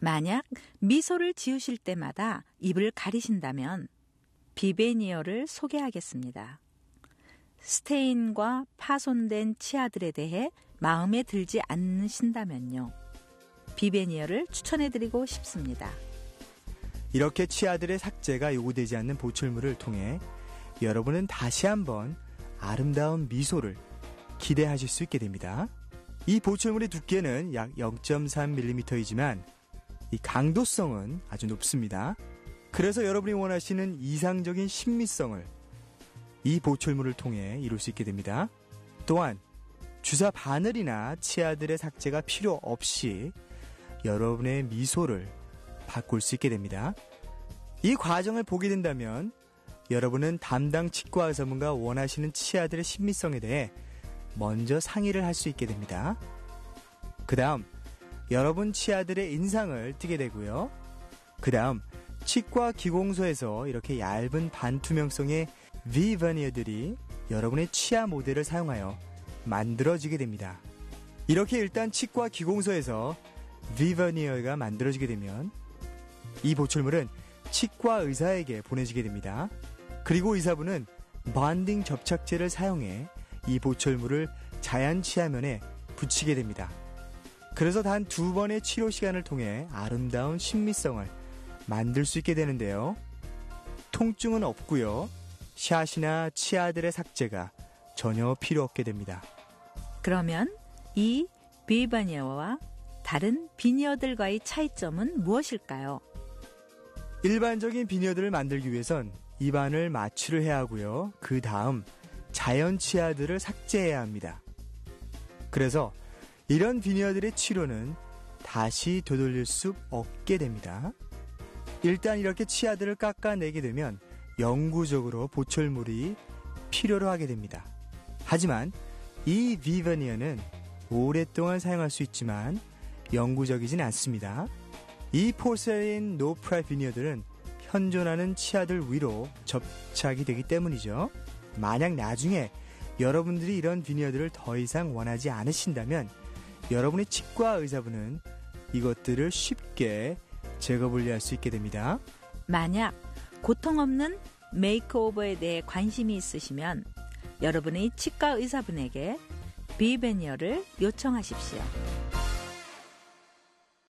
만약 미소를 지으실 때마다 입을 가리신다면 비베니어를 소개하겠습니다. 스테인과 파손된 치아들에 대해 마음에 들지 않으신다면요. 비베니어를 추천해드리고 싶습니다. 이렇게 치아들의 삭제가 요구되지 않는 보철물을 통해 여러분은 다시 한번 아름다운 미소를 기대하실 수 있게 됩니다. 이 보철물의 두께는 약 0.3mm이지만 이 강도성은 아주 높습니다. 그래서 여러분이 원하시는 이상적인 신미성을 이 보철물을 통해 이룰 수 있게 됩니다. 또한 주사 바늘이나 치아들의 삭제가 필요 없이 여러분의 미소를 바꿀 수 있게 됩니다. 이 과정을 보게 된다면 여러분은 담당 치과 의사분과 원하시는 치아들의 신미성에 대해 먼저 상의를 할 수 있게 됩니다. 그 다음 여러분 치아들의 인상을 띠게 되고요. 그 다음 치과 기공소에서 이렇게 얇은 반투명성의 비버니어들이 여러분의 치아 모델을 사용하여 만들어지게 됩니다. 이렇게 일단 치과 기공소에서 비버니어가 만들어지게 되면 이 보철물은 치과 의사에게 보내지게 됩니다. 그리고 의사분은 반딩 접착제를 사용해 이 보철물을 자연 치아면에 붙이게 됩니다. 그래서 단 두 번의 치료 시간을 통해 아름다운 신미성을 만들 수 있게 되는데요. 통증은 없고요. 샷이나 치아들의 삭제가 전혀 필요 없게 됩니다. 그러면 이 비바니어와 다른 비니어들과의 차이점은 무엇일까요? 일반적인 비니어들을 만들기 위해선 입안을 마취를 해야 하고요. 그 다음 자연 치아들을 삭제해야 합니다. 그래서 이런 비니어들의 치료는 다시 되돌릴 수 없게 됩니다. 일단 이렇게 치아들을 깎아내게 되면 영구적으로 보철물이 필요로 하게 됩니다. 하지만 이 비버니어는 오랫동안 사용할 수 있지만 영구적이진 않습니다. 이 porcelain no-prep veneer들은 현존하는 치아들 위로 접착이 되기 때문이죠. 만약 나중에 여러분들이 이런 veneer들을 더 이상 원하지 않으신다면 여러분의 치과 의사분은 이것들을 쉽게 제거 분리할 수 있게 됩니다. 만약 고통 없는 makeover에 대해 관심이 있으시면 여러분의 치과 의사분에게 비베니어를 요청하십시오.